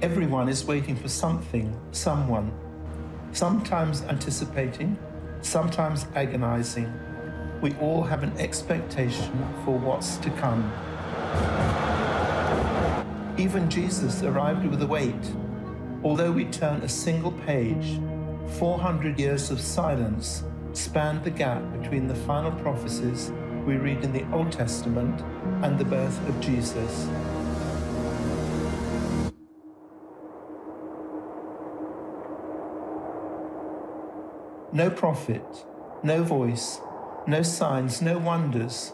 Everyone is waiting for something, someone, sometimes anticipating, sometimes agonizing. We all have an expectation for what's to come. Even Jesus arrived with a wait. Although we turn a single page, 400 years of silence spanned the gap between the final prophecies we read in the Old Testament and the birth of Jesus. No prophet, no voice, no signs, no wonders.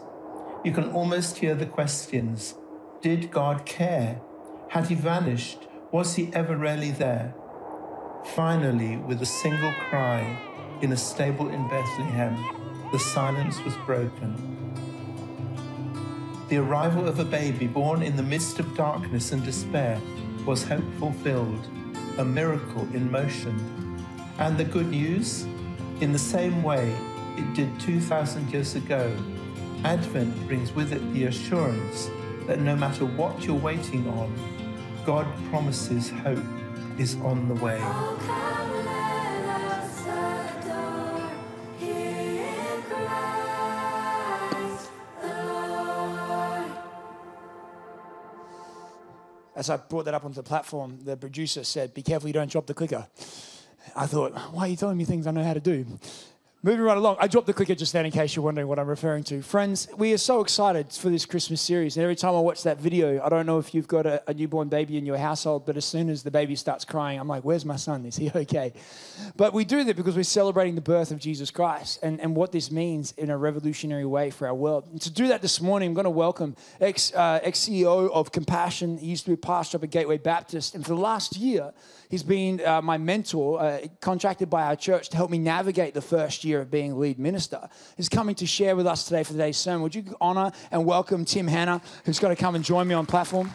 You can almost hear the questions Did God care? Had he vanished? Was he ever really there? Finally, with a single cry in a stable in Bethlehem, the silence was broken. The arrival of a baby born in the midst of darkness and despair was hope fulfilled, a miracle in motion. And the good news? In the same way it did 2,000 years ago, Advent brings with it the assurance that no matter what you're waiting on, God promises hope is on the way. As I brought that up onto the platform, the producer said, Be careful you don't drop the clicker. I thought, why are you telling me things I know how to do? Moving right along, I dropped the clicker just then in case you're wondering what I'm referring to. Friends, we are so excited for this Christmas series. And every time I watch that video, I don't know if you've got a, a, newborn baby in your household, but as soon as the baby starts crying, I'm like, where's my son? Is he okay? But we do that because we're celebrating the birth of Jesus Christ and, and what this means in a revolutionary way for our world. And to do that this morning, I'm going to welcome ex, uh, ex-CEO of Compassion. He used to be pastor up at Gateway Baptist. And for the last year, He's been uh, my mentor, uh, contracted by our church to help me navigate the first year of being lead minister. He's coming to share with us today for today's sermon. Would you honor and welcome Tim Hanna, who's going to come and join me on platform?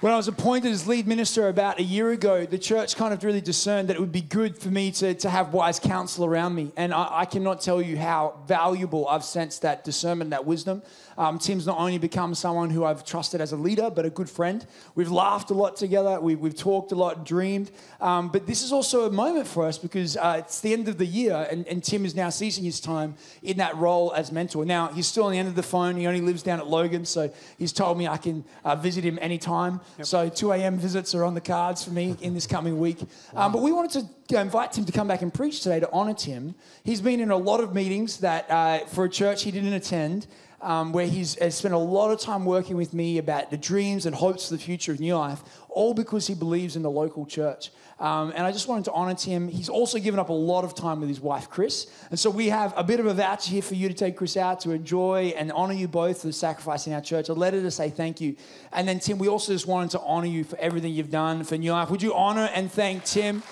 When I was appointed as lead minister about a year ago, the church kind of really discerned that it would be good for me to, to have wise counsel around me. And I, I cannot tell you how valuable I've sensed that discernment, that wisdom. Um, Tim's not only become someone who I've trusted as a leader, but a good friend. We've laughed a lot together, we've, we've talked a lot, dreamed. Um, but this is also a moment for us because uh, it's the end of the year, and, and Tim is now ceasing his time in that role as mentor. Now, he's still on the end of the phone. He only lives down at Logan, so he's told me I can uh, visit him anytime. Yep. So 2 a.m. visits are on the cards for me in this coming week. Wow. Um, but we wanted to invite Tim to come back and preach today to honour Tim. He's been in a lot of meetings that uh, for a church he didn't attend um, where he's spent a lot of time working with me about the dreams and hopes for the future of New Life, all because he believes in the local church. Um, and I just wanted to honor Tim. He's also given up a lot of time with his wife, Chris. And so we have a bit of a voucher here for you to take Chris out to enjoy and honor you both for the sacrifice in our church, a letter to say thank you. And then, Tim, we also just wanted to honor you for everything you've done for New Life. Would you honor and thank Tim?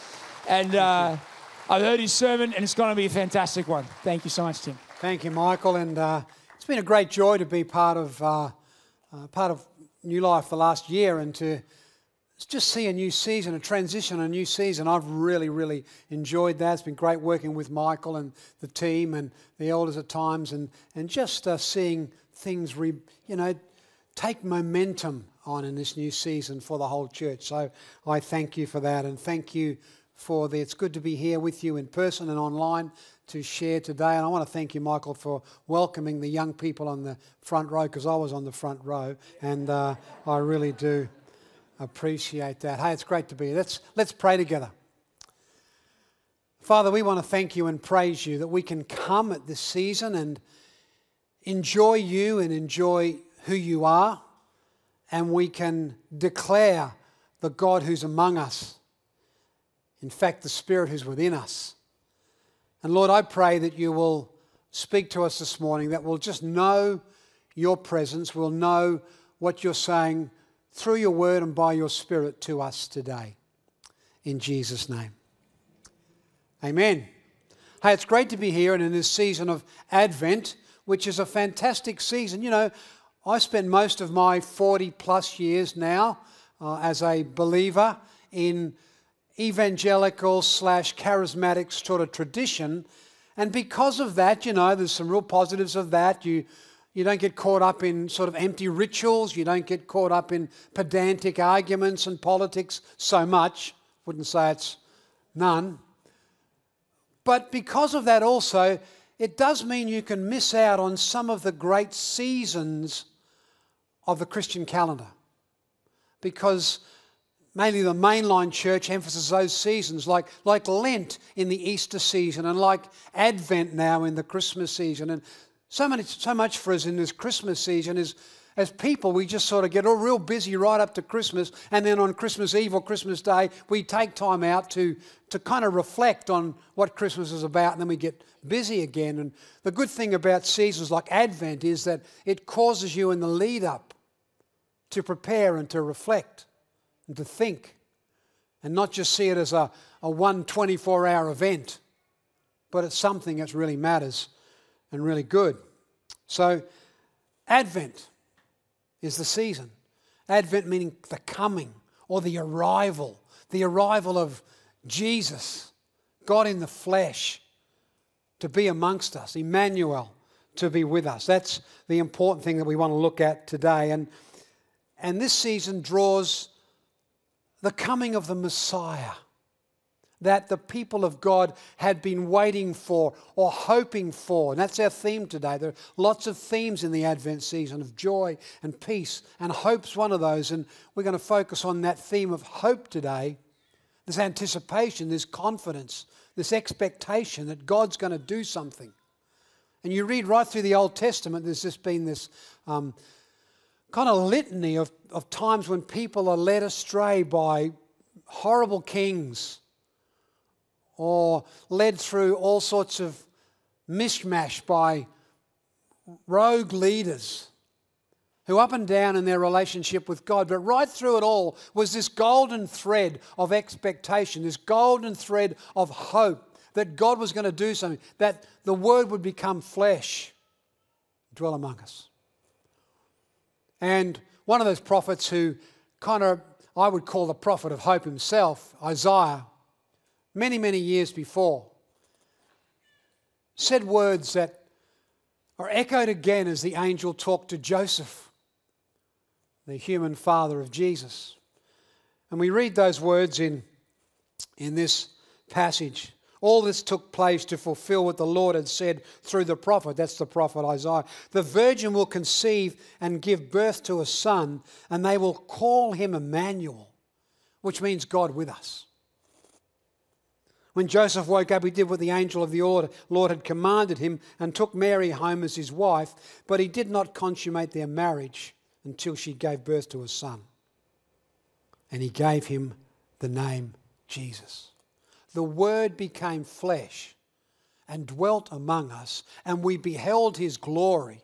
And uh, I've heard his sermon, and it's going to be a fantastic one. Thank you so much, Tim. Thank you, Michael. And uh, it's been a great joy to be part of, uh, uh, part of New Life the last year and to just see a new season, a transition, a new season. I've really, really enjoyed that. It's been great working with Michael and the team and the elders at times and, and just uh, seeing things, re, you know, take momentum on in this new season for the whole church. So I thank you for that and thank you for the, it's good to be here with you in person and online to share today. And I want to thank you, Michael, for welcoming the young people on the front row because I was on the front row, and uh, I really do appreciate that. Hey, it's great to be here. Let's, let's pray together. Father, we want to thank you and praise you that we can come at this season and enjoy you and enjoy who you are, and we can declare the God who's among us. In fact, the Spirit who's within us. And Lord, I pray that you will speak to us this morning, that we'll just know your presence, we'll know what you're saying through your word and by your spirit to us today. In Jesus' name. Amen. Hey, it's great to be here and in this season of Advent, which is a fantastic season. You know, I spent most of my 40 plus years now uh, as a believer in evangelical slash charismatic sort of tradition. And because of that, you know, there's some real positives of that. You, You don't get caught up in sort of empty rituals. You don't get caught up in pedantic arguments and politics so much. Wouldn't say it's none. But because of that, also, it does mean you can miss out on some of the great seasons of the Christian calendar. Because mainly the mainline church emphasizes those seasons, like, like Lent in the Easter season, and like Advent now in the Christmas season. And so, many, so much for us in this Christmas season is as people, we just sort of get all real busy right up to Christmas, and then on Christmas Eve or Christmas Day, we take time out to, to kind of reflect on what Christmas is about, and then we get busy again. And the good thing about seasons like Advent is that it causes you in the lead up to prepare and to reflect and to think, and not just see it as a, a one 24 hour event, but it's something that really matters and really good. So, Advent is the season. Advent meaning the coming or the arrival, the arrival of Jesus, God in the flesh, to be amongst us, Emmanuel, to be with us. That's the important thing that we want to look at today. And, and this season draws the coming of the Messiah that the people of God had been waiting for or hoping for. And that's our theme today. There are lots of themes in the Advent season of joy and peace, and hope's one of those. And we're going to focus on that theme of hope today this anticipation, this confidence, this expectation that God's going to do something. And you read right through the Old Testament, there's just been this um, kind of litany of, of times when people are led astray by horrible kings or led through all sorts of mishmash by rogue leaders who up and down in their relationship with God. But right through it all was this golden thread of expectation, this golden thread of hope that God was going to do something, that the Word would become flesh, dwell among us. And one of those prophets who kind of, I would call the prophet of hope himself, Isaiah, many, many years before, said words that are echoed again as the angel talked to Joseph, the human father of Jesus. And we read those words in, in this passage. All this took place to fulfill what the Lord had said through the prophet. That's the prophet Isaiah. The virgin will conceive and give birth to a son, and they will call him Emmanuel, which means God with us. When Joseph woke up, he did what the angel of the Lord had commanded him and took Mary home as his wife, but he did not consummate their marriage until she gave birth to a son. And he gave him the name Jesus. The Word became flesh and dwelt among us, and we beheld his glory.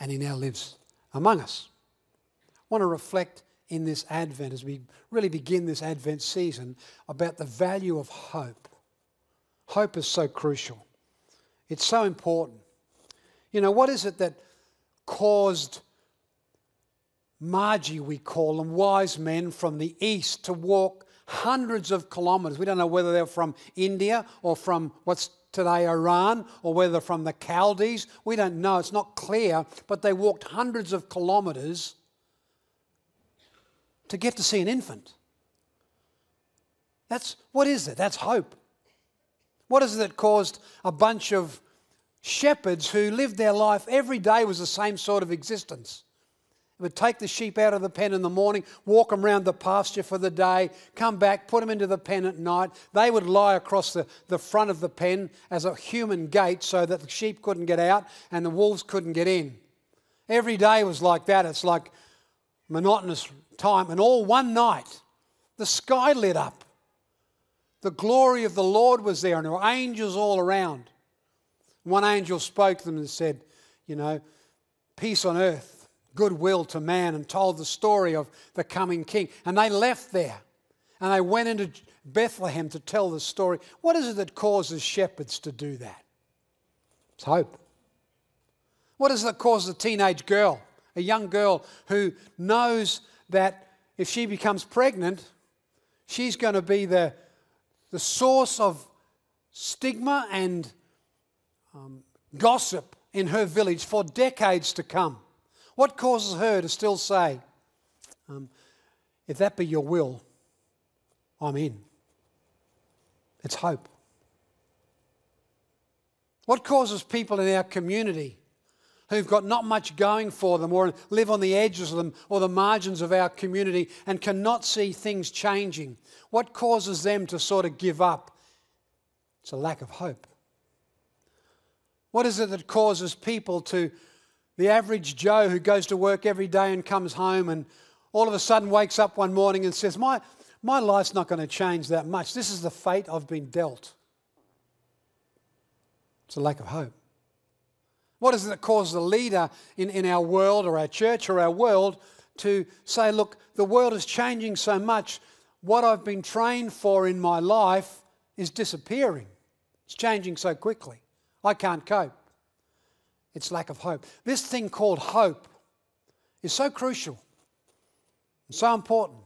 And he now lives among us. I want to reflect in this Advent, as we really begin this Advent season, about the value of hope. Hope is so crucial, it's so important. You know, what is it that caused Magi, we call them, wise men from the east, to walk hundreds of kilometers? We don't know whether they're from India or from what's today Iran or whether from the Chaldees. We don't know. It's not clear. But they walked hundreds of kilometers to get to see an infant. That's what is it? That's hope. What is it that caused a bunch of shepherds who lived their life every day was the same sort of existence? They would take the sheep out of the pen in the morning, walk them around the pasture for the day, come back, put them into the pen at night. They would lie across the, the front of the pen as a human gate so that the sheep couldn't get out and the wolves couldn't get in. Every day was like that. It's like monotonous time, and all one night, the sky lit up. The glory of the Lord was there, and there were angels all around. One angel spoke to them and said, You know, peace on earth, goodwill to man, and told the story of the coming king. And they left there and they went into Bethlehem to tell the story. What is it that causes shepherds to do that? It's hope. What is it that causes a teenage girl, a young girl who knows that if she becomes pregnant, she's going to be the, the source of stigma and um, gossip in her village for decades to come? What causes her to still say, um, If that be your will, I'm in? It's hope. What causes people in our community who've got not much going for them or live on the edges of them or the margins of our community and cannot see things changing? What causes them to sort of give up? It's a lack of hope. What is it that causes people to, the average Joe who goes to work every day and comes home and all of a sudden wakes up one morning and says, My, my life's not going to change that much. This is the fate I've been dealt. It's a lack of hope. What is it that causes a leader in, in our world or our church or our world to say, look, the world is changing so much, what I've been trained for in my life is disappearing? It's changing so quickly. I can't cope. It's lack of hope. This thing called hope is so crucial and so important.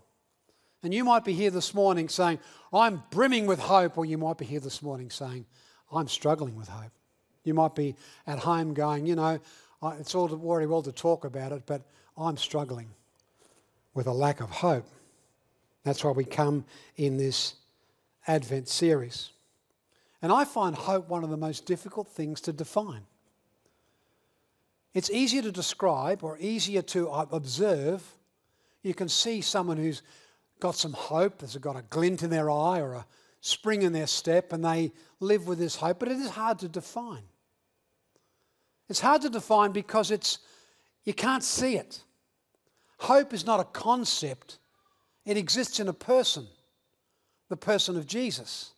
And you might be here this morning saying, I'm brimming with hope, or you might be here this morning saying, I'm struggling with hope. You might be at home going, you know, it's all very well to talk about it, but I'm struggling with a lack of hope. That's why we come in this Advent series. And I find hope one of the most difficult things to define. It's easier to describe or easier to uh, observe. You can see someone who's got some hope, has got a glint in their eye or a spring in their step, and they live with this hope, but it is hard to define. It's hard to define because it's you can't see it. Hope is not a concept, it exists in a person, the person of Jesus.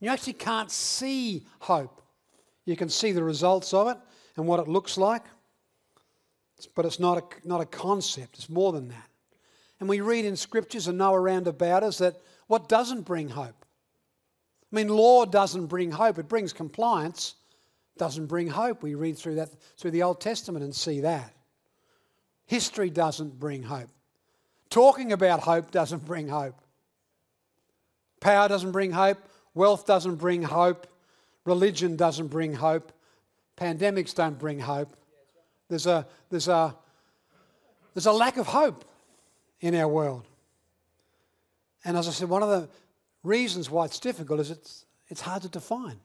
You actually can't see hope. You can see the results of it and what it looks like, but it's not a, not a concept, it's more than that. And we read in scriptures and know around about us that what doesn't bring hope? I mean, law doesn't bring hope, it brings compliance, doesn't bring hope. We read through that through the Old Testament and see that. History doesn't bring hope. Talking about hope doesn't bring hope. Power doesn't bring hope. Wealth doesn't bring hope. Religion doesn't bring hope. Pandemics don't bring hope. There's a, there's a, there's a lack of hope in our world. And as I said, one of the reasons why it's difficult is it's, it's hard to define.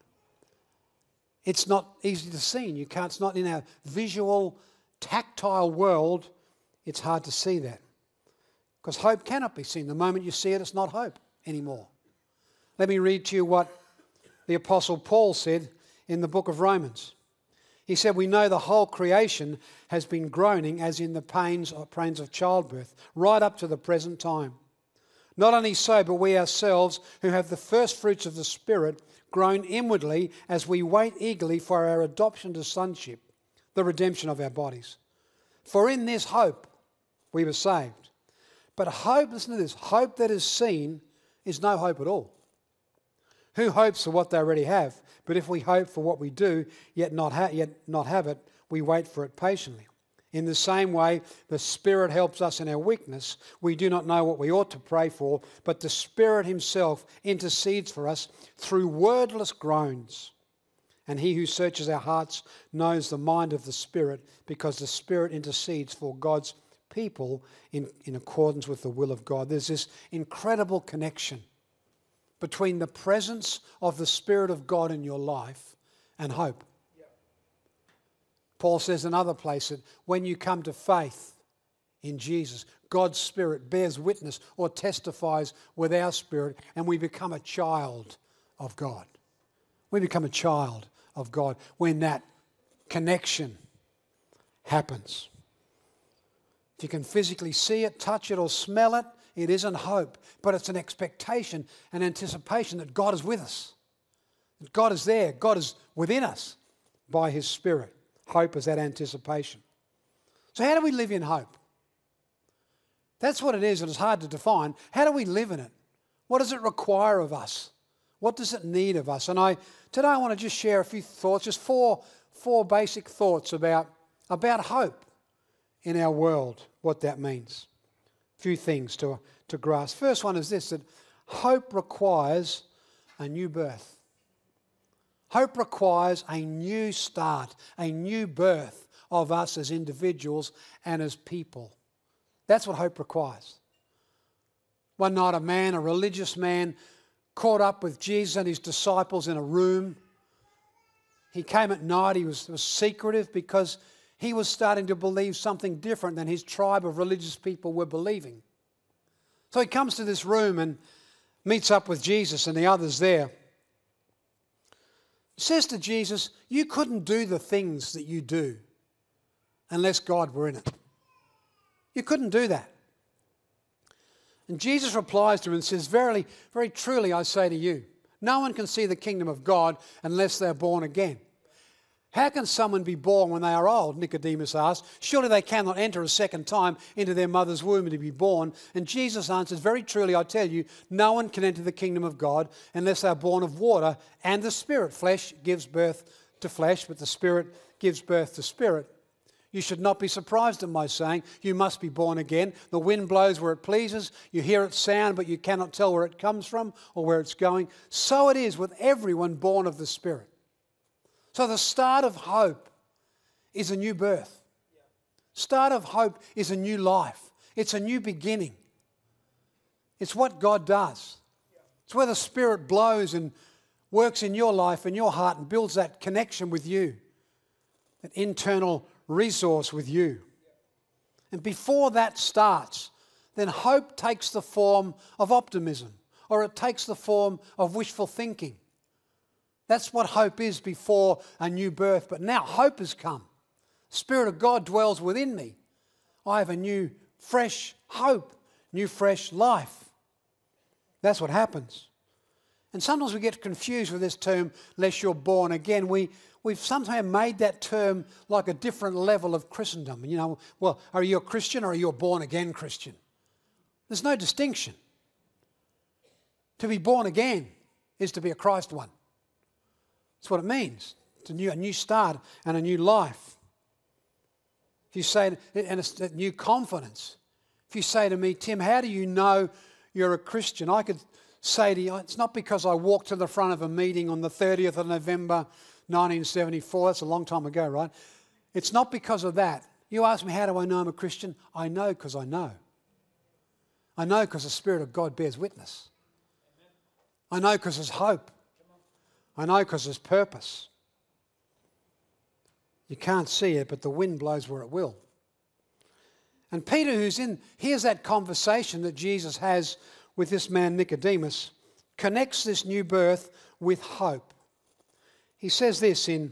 It's not easy to see. You can't, it's not in our visual, tactile world. It's hard to see that. Because hope cannot be seen. The moment you see it, it's not hope anymore. Let me read to you what the Apostle Paul said in the book of Romans. He said, We know the whole creation has been groaning as in the pains, uh, pains of childbirth, right up to the present time. Not only so, but we ourselves, who have the first fruits of the Spirit, groan inwardly as we wait eagerly for our adoption to sonship, the redemption of our bodies. For in this hope we were saved. But hope, listen to this hope that is seen is no hope at all. Who hopes for what they already have? But if we hope for what we do, yet not, ha- yet not have it, we wait for it patiently. In the same way, the Spirit helps us in our weakness. We do not know what we ought to pray for, but the Spirit Himself intercedes for us through wordless groans. And He who searches our hearts knows the mind of the Spirit, because the Spirit intercedes for God's people in, in accordance with the will of God. There's this incredible connection between the presence of the Spirit of God in your life and hope. Paul says in other places, when you come to faith in Jesus, God's Spirit bears witness or testifies with our spirit, and we become a child of God. We become a child of God when that connection happens. If you can physically see it, touch it, or smell it, it isn't hope, but it's an expectation, an anticipation that God is with us, that God is there, God is within us by His Spirit. Hope is that anticipation. So, how do we live in hope? That's what it is, and it's hard to define. How do we live in it? What does it require of us? What does it need of us? And I today I want to just share a few thoughts, just four, four basic thoughts about, about hope in our world, what that means. A few things to, to grasp. First one is this that hope requires a new birth. Hope requires a new start, a new birth of us as individuals and as people. That's what hope requires. One night, a man, a religious man, caught up with Jesus and his disciples in a room. He came at night, he was, was secretive because he was starting to believe something different than his tribe of religious people were believing. So he comes to this room and meets up with Jesus and the others there. Says to Jesus, You couldn't do the things that you do unless God were in it. You couldn't do that. And Jesus replies to him and says, Verily, very truly, I say to you, no one can see the kingdom of God unless they're born again. How can someone be born when they are old? Nicodemus asked. Surely they cannot enter a second time into their mother's womb to be born. And Jesus answered, Very truly, I tell you, no one can enter the kingdom of God unless they are born of water and the Spirit. Flesh gives birth to flesh, but the Spirit gives birth to spirit. You should not be surprised at my saying, You must be born again. The wind blows where it pleases. You hear its sound, but you cannot tell where it comes from or where it's going. So it is with everyone born of the Spirit. So the start of hope is a new birth. Start of hope is a new life. It's a new beginning. It's what God does. It's where the Spirit blows and works in your life and your heart and builds that connection with you, that internal resource with you. And before that starts, then hope takes the form of optimism or it takes the form of wishful thinking. That's what hope is before a new birth. But now hope has come. Spirit of God dwells within me. I have a new, fresh hope, new, fresh life. That's what happens. And sometimes we get confused with this term, unless you're born again. We, we've sometimes made that term like a different level of Christendom. You know, well, are you a Christian or are you a born again Christian? There's no distinction. To be born again is to be a Christ one. That's what it means. It's a new, a new start and a new life. If you say, and it's a new confidence. If you say to me, Tim, how do you know you're a Christian? I could say to you, it's not because I walked to the front of a meeting on the 30th of November 1974. That's a long time ago, right? It's not because of that. You ask me, how do I know I'm a Christian? I know because I know. I know because the Spirit of God bears witness. I know because there's hope. I know because there's purpose. You can't see it, but the wind blows where it will. And Peter, who's in, hears that conversation that Jesus has with this man Nicodemus, connects this new birth with hope. He says this in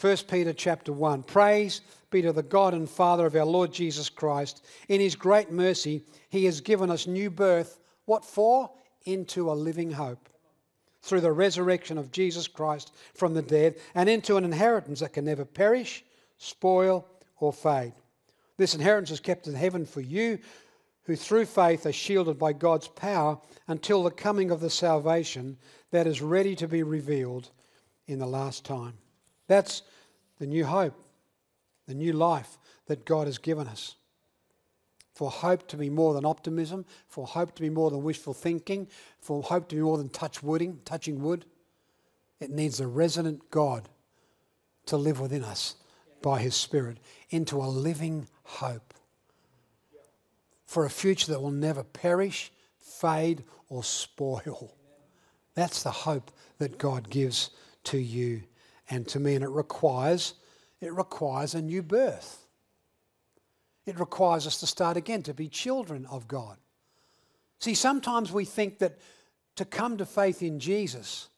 1 Peter chapter 1 Praise be to the God and Father of our Lord Jesus Christ. In his great mercy, he has given us new birth. What for? Into a living hope. Through the resurrection of Jesus Christ from the dead, and into an inheritance that can never perish, spoil, or fade. This inheritance is kept in heaven for you, who through faith are shielded by God's power until the coming of the salvation that is ready to be revealed in the last time. That's the new hope, the new life that God has given us. For hope to be more than optimism, for hope to be more than wishful thinking, for hope to be more than touch wooding, touching wood, it needs a resident God to live within us by His Spirit into a living hope for a future that will never perish, fade, or spoil. That's the hope that God gives to you and to me. And it requires, it requires a new birth. It requires us to start again, to be children of God. See, sometimes we think that to come to faith in Jesus,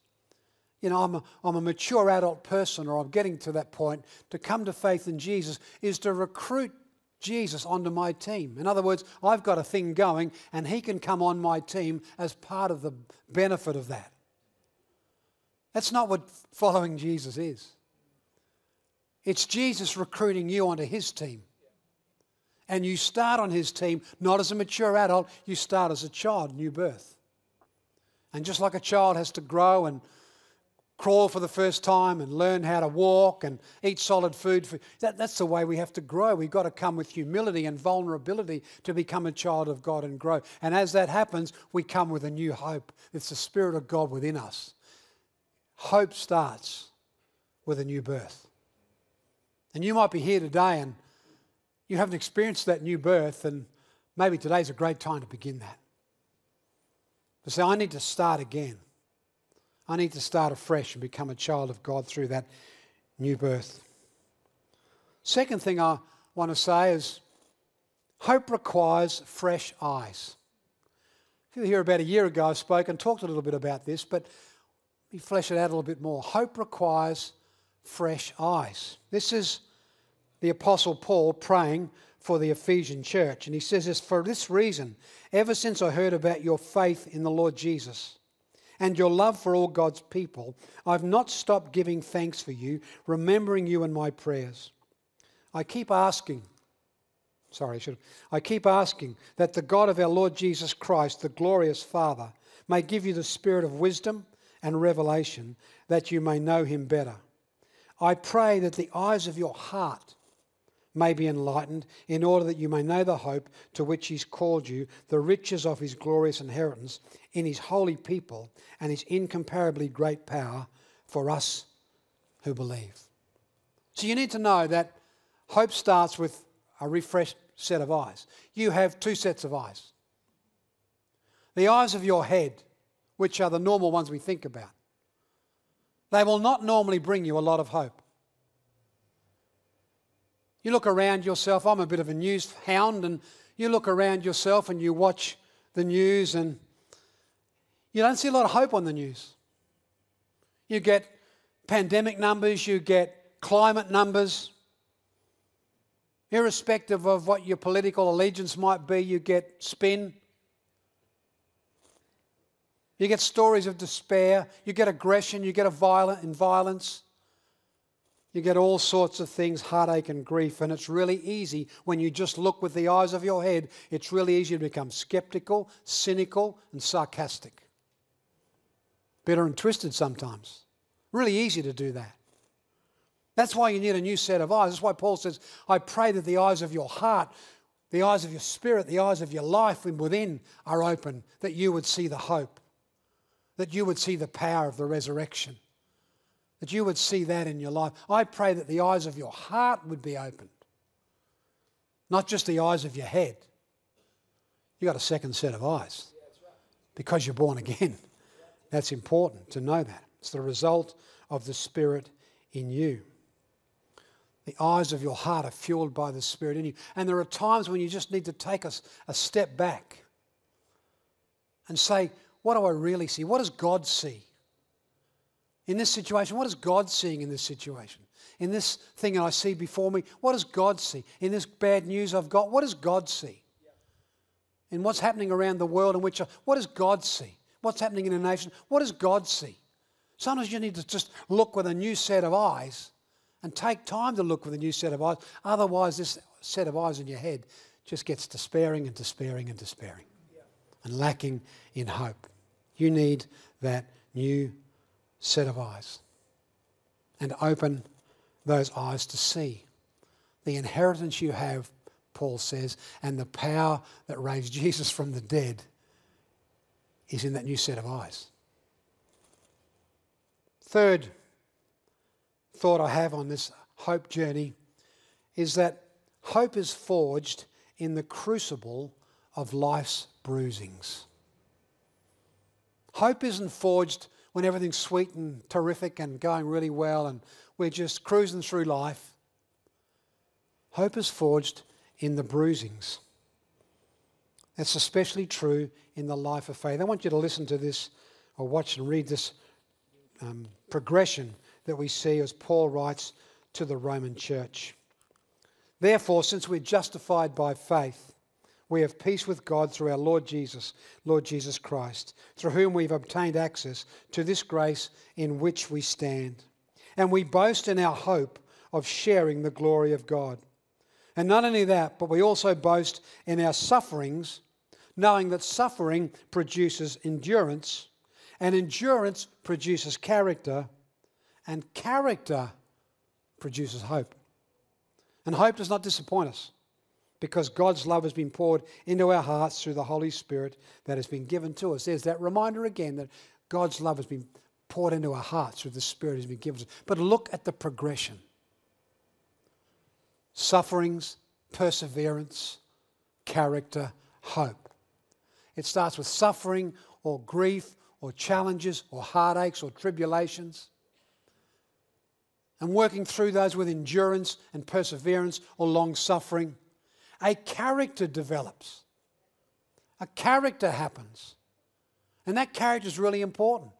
you know, I'm a, I'm a mature adult person, or I'm getting to that point, to come to faith in Jesus is to recruit Jesus onto my team. In other words, I've got a thing going, and he can come on my team as part of the benefit of that. That's not what following Jesus is. It's Jesus recruiting you onto his team. And you start on his team not as a mature adult, you start as a child, new birth. And just like a child has to grow and crawl for the first time and learn how to walk and eat solid food. For, that, that's the way we have to grow. We've got to come with humility and vulnerability to become a child of God and grow. And as that happens, we come with a new hope. It's the Spirit of God within us hope starts with a new birth. And you might be here today and you haven't experienced that new birth, and maybe today's a great time to begin that. To say, I need to start again. I need to start afresh and become a child of God through that new birth. Second thing I want to say is hope requires fresh eyes. If you were here about a year ago, I spoke and talked a little bit about this, but let me flesh it out a little bit more. Hope requires fresh eyes. This is the Apostle Paul praying for the Ephesian church. And he says this For this reason, ever since I heard about your faith in the Lord Jesus and your love for all God's people, I've not stopped giving thanks for you, remembering you in my prayers. I keep asking, sorry, I should I keep asking that the God of our Lord Jesus Christ, the glorious Father, may give you the spirit of wisdom and revelation that you may know him better. I pray that the eyes of your heart may be enlightened, in order that you may know the hope to which he's called you, the riches of his glorious inheritance in his holy people, and his incomparably great power for us who believe. So you need to know that hope starts with a refreshed set of eyes. You have two sets of eyes the eyes of your head, which are the normal ones we think about. They will not normally bring you a lot of hope. You look around yourself, I'm a bit of a news hound, and you look around yourself and you watch the news, and you don't see a lot of hope on the news. You get pandemic numbers, you get climate numbers. Irrespective of what your political allegiance might be, you get spin. You get stories of despair, you get aggression, you get a violent in violence. You get all sorts of things, heartache and grief, and it's really easy when you just look with the eyes of your head, it's really easy to become skeptical, cynical, and sarcastic. Bitter and twisted sometimes. Really easy to do that. That's why you need a new set of eyes. That's why Paul says, I pray that the eyes of your heart, the eyes of your spirit, the eyes of your life within are open, that you would see the hope, that you would see the power of the resurrection that you would see that in your life. I pray that the eyes of your heart would be opened, not just the eyes of your head. You've got a second set of eyes because you're born again. That's important to know that. It's the result of the Spirit in you. The eyes of your heart are fueled by the Spirit in you. And there are times when you just need to take a, a step back and say, What do I really see? What does God see? In this situation, what is God seeing in this situation? In this thing that I see before me, what does God see? In this bad news I've got, what does God see? In what's happening around the world in which, I, what does God see? What's happening in a nation, what does God see? Sometimes you need to just look with a new set of eyes and take time to look with a new set of eyes. Otherwise, this set of eyes in your head just gets despairing and despairing and despairing and lacking in hope. You need that new set of eyes and open those eyes to see the inheritance you have, Paul says, and the power that raised Jesus from the dead is in that new set of eyes. Third thought I have on this hope journey is that hope is forged in the crucible of life's bruisings. Hope isn't forged when everything's sweet and terrific and going really well and we're just cruising through life. Hope is forged in the bruisings. That's especially true in the life of faith. I want you to listen to this or watch and read this um, progression that we see as Paul writes to the Roman church. Therefore, since we're justified by faith, we have peace with God through our Lord Jesus, Lord Jesus Christ, through whom we've obtained access to this grace in which we stand. And we boast in our hope of sharing the glory of God. And not only that, but we also boast in our sufferings, knowing that suffering produces endurance, and endurance produces character, and character produces hope. And hope does not disappoint us because God's love has been poured into our hearts through the Holy Spirit that has been given to us. There's that reminder again that God's love has been poured into our hearts through the Spirit He's been given to us. But look at the progression sufferings, perseverance, character, hope. It starts with suffering or grief or challenges or heartaches or tribulations. And working through those with endurance and perseverance or long suffering, a character develops. A character happens. And that character is really important.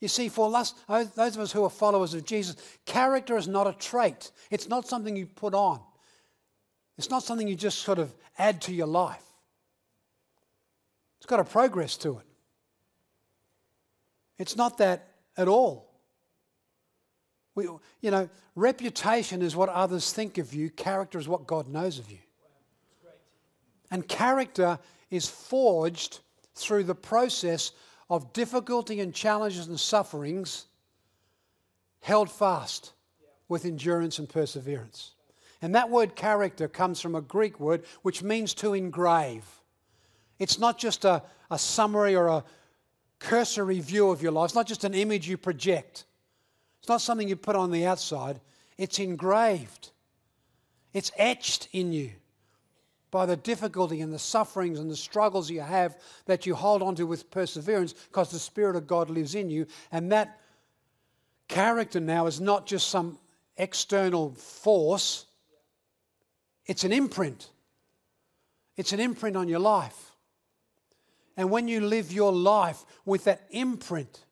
You see, for us, those of us who are followers of Jesus, character is not a trait. It's not something you put on. It's not something you just sort of add to your life. It's got a progress to it. It's not that at all. We, you know, reputation is what others think of you, character is what God knows of you. And character is forged through the process of difficulty and challenges and sufferings held fast with endurance and perseverance. And that word character comes from a Greek word which means to engrave. It's not just a, a summary or a cursory view of your life, it's not just an image you project, it's not something you put on the outside, it's engraved, it's etched in you by the difficulty and the sufferings and the struggles you have that you hold on to with perseverance because the Spirit of God lives in you. And that character now is not just some external force, it's an imprint. It's an imprint on your life. And when you live your life with that imprint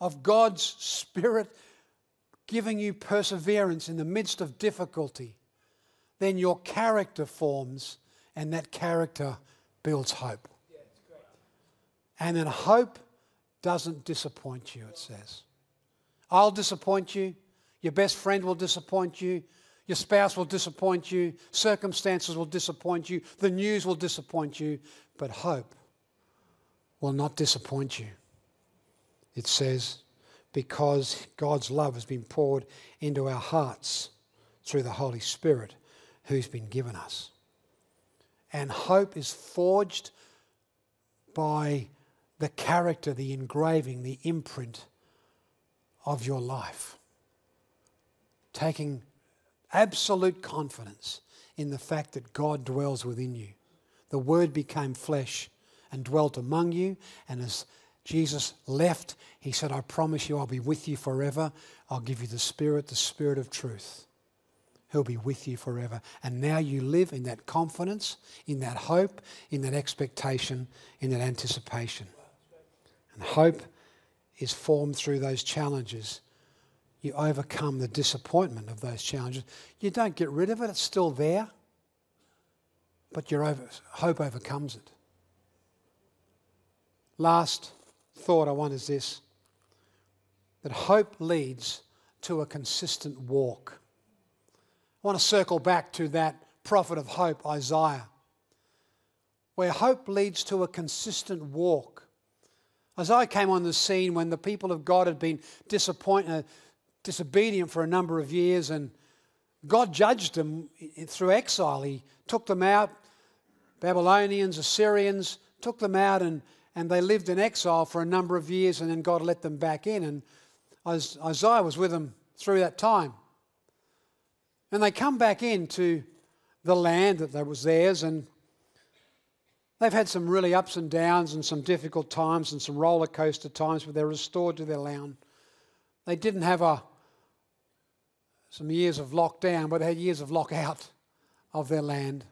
of God's Spirit giving you perseverance in the midst of difficulty, then your character forms, and that character builds hope. and then hope doesn't disappoint you, it says. I'll disappoint you. Your best friend will disappoint you. Your spouse will disappoint you. Circumstances will disappoint you. The news will disappoint you. But hope will not disappoint you. It says, because God's love has been poured into our hearts through the Holy Spirit who's been given us. And hope is forged by the character, the engraving, the imprint of your life. Taking absolute confidence in the fact that God dwells within you. The Word became flesh and dwelt among you. And as Jesus left, He said, I promise you I'll be with you forever. I'll give you the Spirit, the Spirit of truth. He'll be with you forever. And now you live in that confidence, in that hope, in that expectation, in that anticipation. And hope is formed through those challenges. You overcome the disappointment of those challenges. You don't get rid of it, it's still there, but your over, hope overcomes it. Last thought I want is this that hope leads to a consistent walk. I want to circle back to that prophet of hope, Isaiah, where hope leads to a consistent walk. Isaiah came on the scene when the people of God had been disappointed, uh, disobedient for a number of years, and God judged them through exile. He took them out, Babylonians, Assyrians, took them out, and, and they lived in exile for a number of years, and then God let them back in. And Isaiah was with them through that time. And they come back into the land that was theirs, and they've had some really ups and downs and some difficult times and some roller coaster times, but they're restored to their land. They didn't have a, some years of lockdown, but they had years of lockout of their land.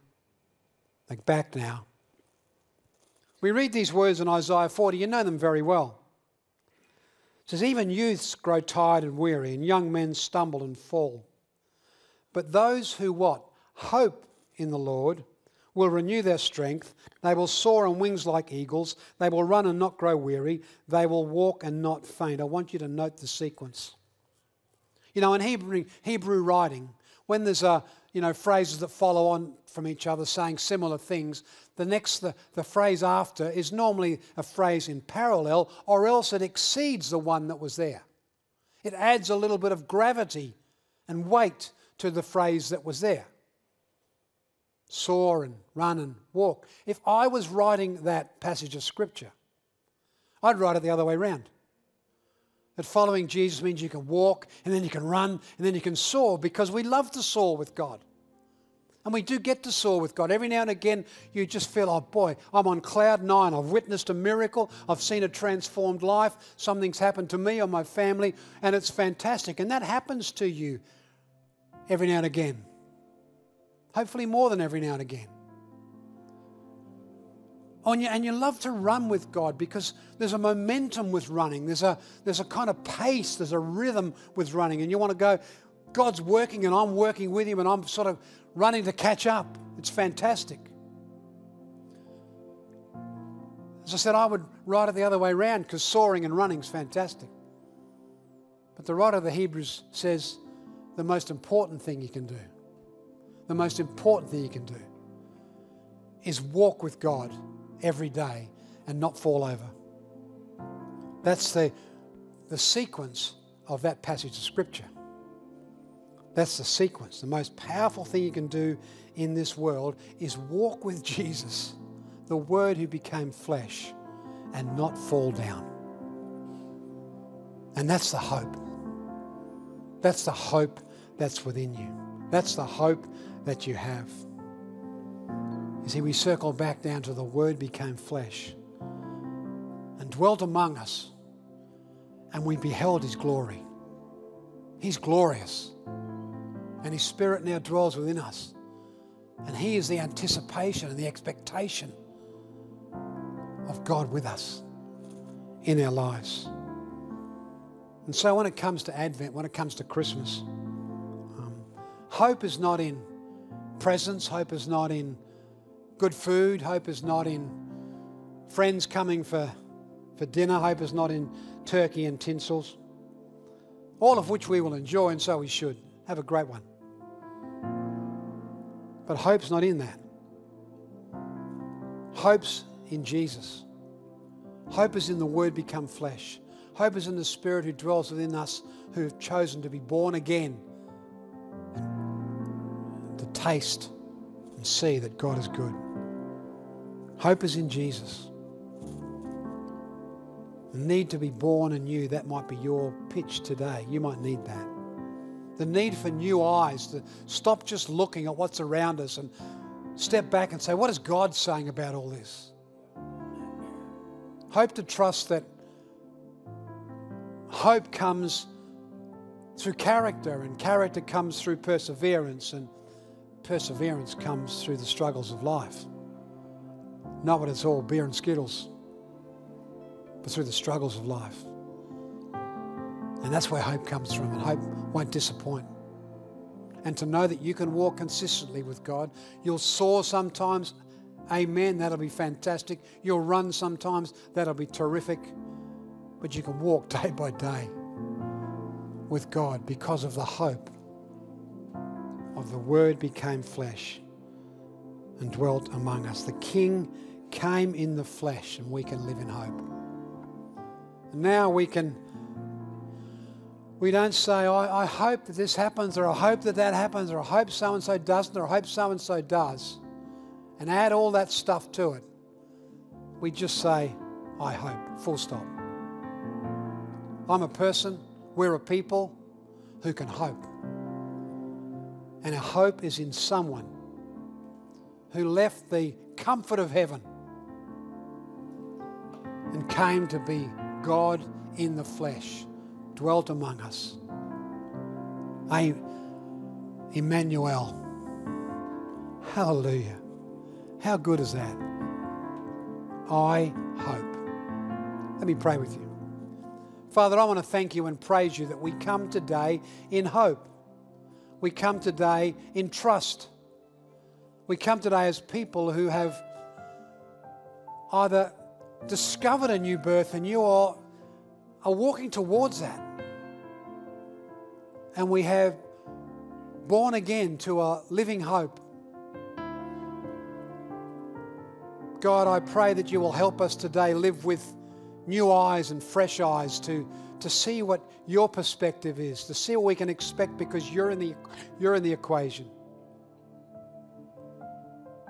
They're back now. We read these words in Isaiah 40, you know them very well. It says, Even youths grow tired and weary, and young men stumble and fall. But those who what? Hope in the Lord will renew their strength. They will soar on wings like eagles. They will run and not grow weary. They will walk and not faint. I want you to note the sequence. You know, in Hebrew, Hebrew writing, when there's a, you know, phrases that follow on from each other saying similar things, the next, the, the phrase after is normally a phrase in parallel, or else it exceeds the one that was there. It adds a little bit of gravity and weight to the phrase that was there soar and run and walk. If I was writing that passage of Scripture, I'd write it the other way around. That following Jesus means you can walk and then you can run and then you can soar because we love to soar with God. And we do get to soar with God. Every now and again, you just feel, oh boy, I'm on cloud nine. I've witnessed a miracle. I've seen a transformed life. Something's happened to me or my family, and it's fantastic. And that happens to you every now and again. Hopefully, more than every now and again. And you, love to run with God because there's a momentum with running. There's a, there's a kind of pace, there's a rhythm with running. And you want to go, God's working and I'm working with Him and I'm sort of running to catch up. It's fantastic. As I said, I would write it the other way around because soaring and running is fantastic. But the writer of the Hebrews says the most important thing you can do, the most important thing you can do is walk with God every day and not fall over. That's the, the sequence of that passage of Scripture. That's the sequence. The most powerful thing you can do in this world is walk with Jesus, the Word who became flesh, and not fall down. And that's the hope. That's the hope that's within you. That's the hope that you have. You see, we circle back down to the Word became flesh and dwelt among us, and we beheld His glory. He's glorious, and His Spirit now dwells within us. And He is the anticipation and the expectation of God with us in our lives. And so, when it comes to Advent, when it comes to Christmas, hope is not in presents, hope is not in good food. Hope is not in friends coming for, for dinner. Hope is not in turkey and tinsels. All of which we will enjoy, and so we should. Have a great one. But hope's not in that. Hope's in Jesus. Hope is in the Word become flesh. Hope is in the Spirit who dwells within us who have chosen to be born again. Taste and see that God is good. Hope is in Jesus. The need to be born anew, that might be your pitch today. You might need that. The need for new eyes, to stop just looking at what's around us and step back and say, What is God saying about all this? Hope to trust that hope comes through character, and character comes through perseverance, and perseverance comes through the struggles of life. Not when it's all beer and skittles, but through the struggles of life. And that's where hope comes from, and hope won't disappoint. And to know that you can walk consistently with God, you'll soar sometimes, amen, that'll be fantastic. You'll run sometimes, that'll be terrific. But you can walk day by day with God because of the hope of the Word became flesh and dwelt among us. The King came in the flesh, and we can live in hope. And now we can. We don't say, I, I hope that this happens, or I hope that that happens, or I hope so and so doesn't, or I hope so and so does, and add all that stuff to it. We just say, I hope, full stop. I'm a person, we're a people who can hope. And our hope is in someone who left the comfort of heaven and came to be God in the flesh, dwelt among us. I, Emmanuel. Hallelujah. How good is that? I hope. Let me pray with you. Father, I want to thank you and praise you that we come today in hope. We come today in trust. We come today as people who have either discovered a new birth and you are, are walking towards that. And we have born again to a living hope. God, I pray that you will help us today live with new eyes and fresh eyes to, to see what your perspective is, to see what we can expect because you're in the, you're in the equation.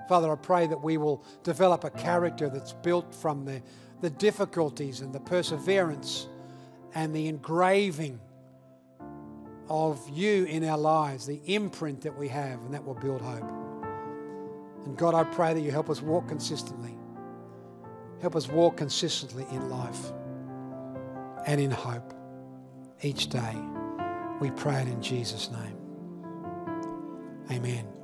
Father, I pray that we will develop a character that's built from the, the difficulties and the perseverance and the engraving of you in our lives, the imprint that we have, and that will build hope. And God, I pray that you help us walk consistently. Help us walk consistently in life and in hope each day. We pray it in Jesus' name. Amen.